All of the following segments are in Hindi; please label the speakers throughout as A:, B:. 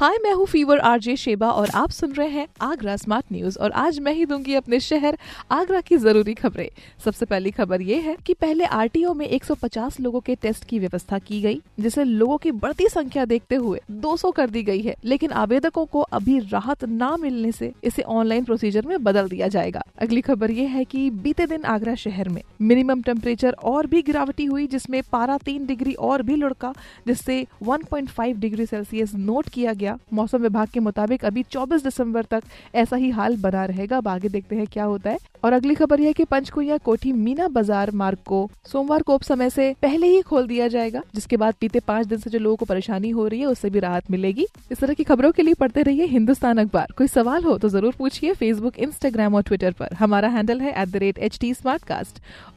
A: हाय, मैं हूँ फीवर, आरजे, शेबा और आप सुन रहे हैं आगरा स्मार्ट न्यूज़ और आज मैं ही दूँगी अपने शहर आगरा की ज़रूरी खबरें। सबसे पहली खबर ये है कि पहले आरटीओ में 150 लोगों के टेस्ट की व्यवस्था की गई जिसे लोगों की बढ़ती संख्या देखते हुए 200 कर दी गई है, लेकिन आवेदकों को अभी राहत न मिलने से इसे ऑनलाइन प्रोसीजर में बदल दिया जाएगा। अगली खबर ये है की बीते दिन आगरा शहर में मिनिमम टेम्परेचर और भी गिरावटी हुई, जिसमें पारा तीन डिग्री और भी लुढ़का, जिससे 1.5 डिग्री सेल्सियस नोट किया गया मौसम विभाग के मुताबिक अभी 24 दिसंबर तक ऐसा ही हाल बना रहेगा। अब आगे देखते हैं क्या होता है। और अगली खबर यह कि पंचकुया कोठी मीना बाज़ार मार्ग को सोमवार को समय से पहले ही खोल दिया जाएगा, जिसके बाद बीते पाँच दिन से जो लोगों को परेशानी हो रही है, उससे भी राहत मिलेगी। इस तरह की खबरों के लिए पढ़ते रहिए हिंदुस्तान अखबार। कोई सवाल हो तो ज़रूर पूछिए फेसबुक इंस्टाग्राम और ट्विटर पर। हमारा हैंडल है एट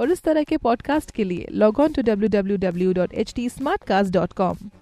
A: और इस तरह के पॉडकास्ट के लिए log on to W W W dot H T smart cast dot com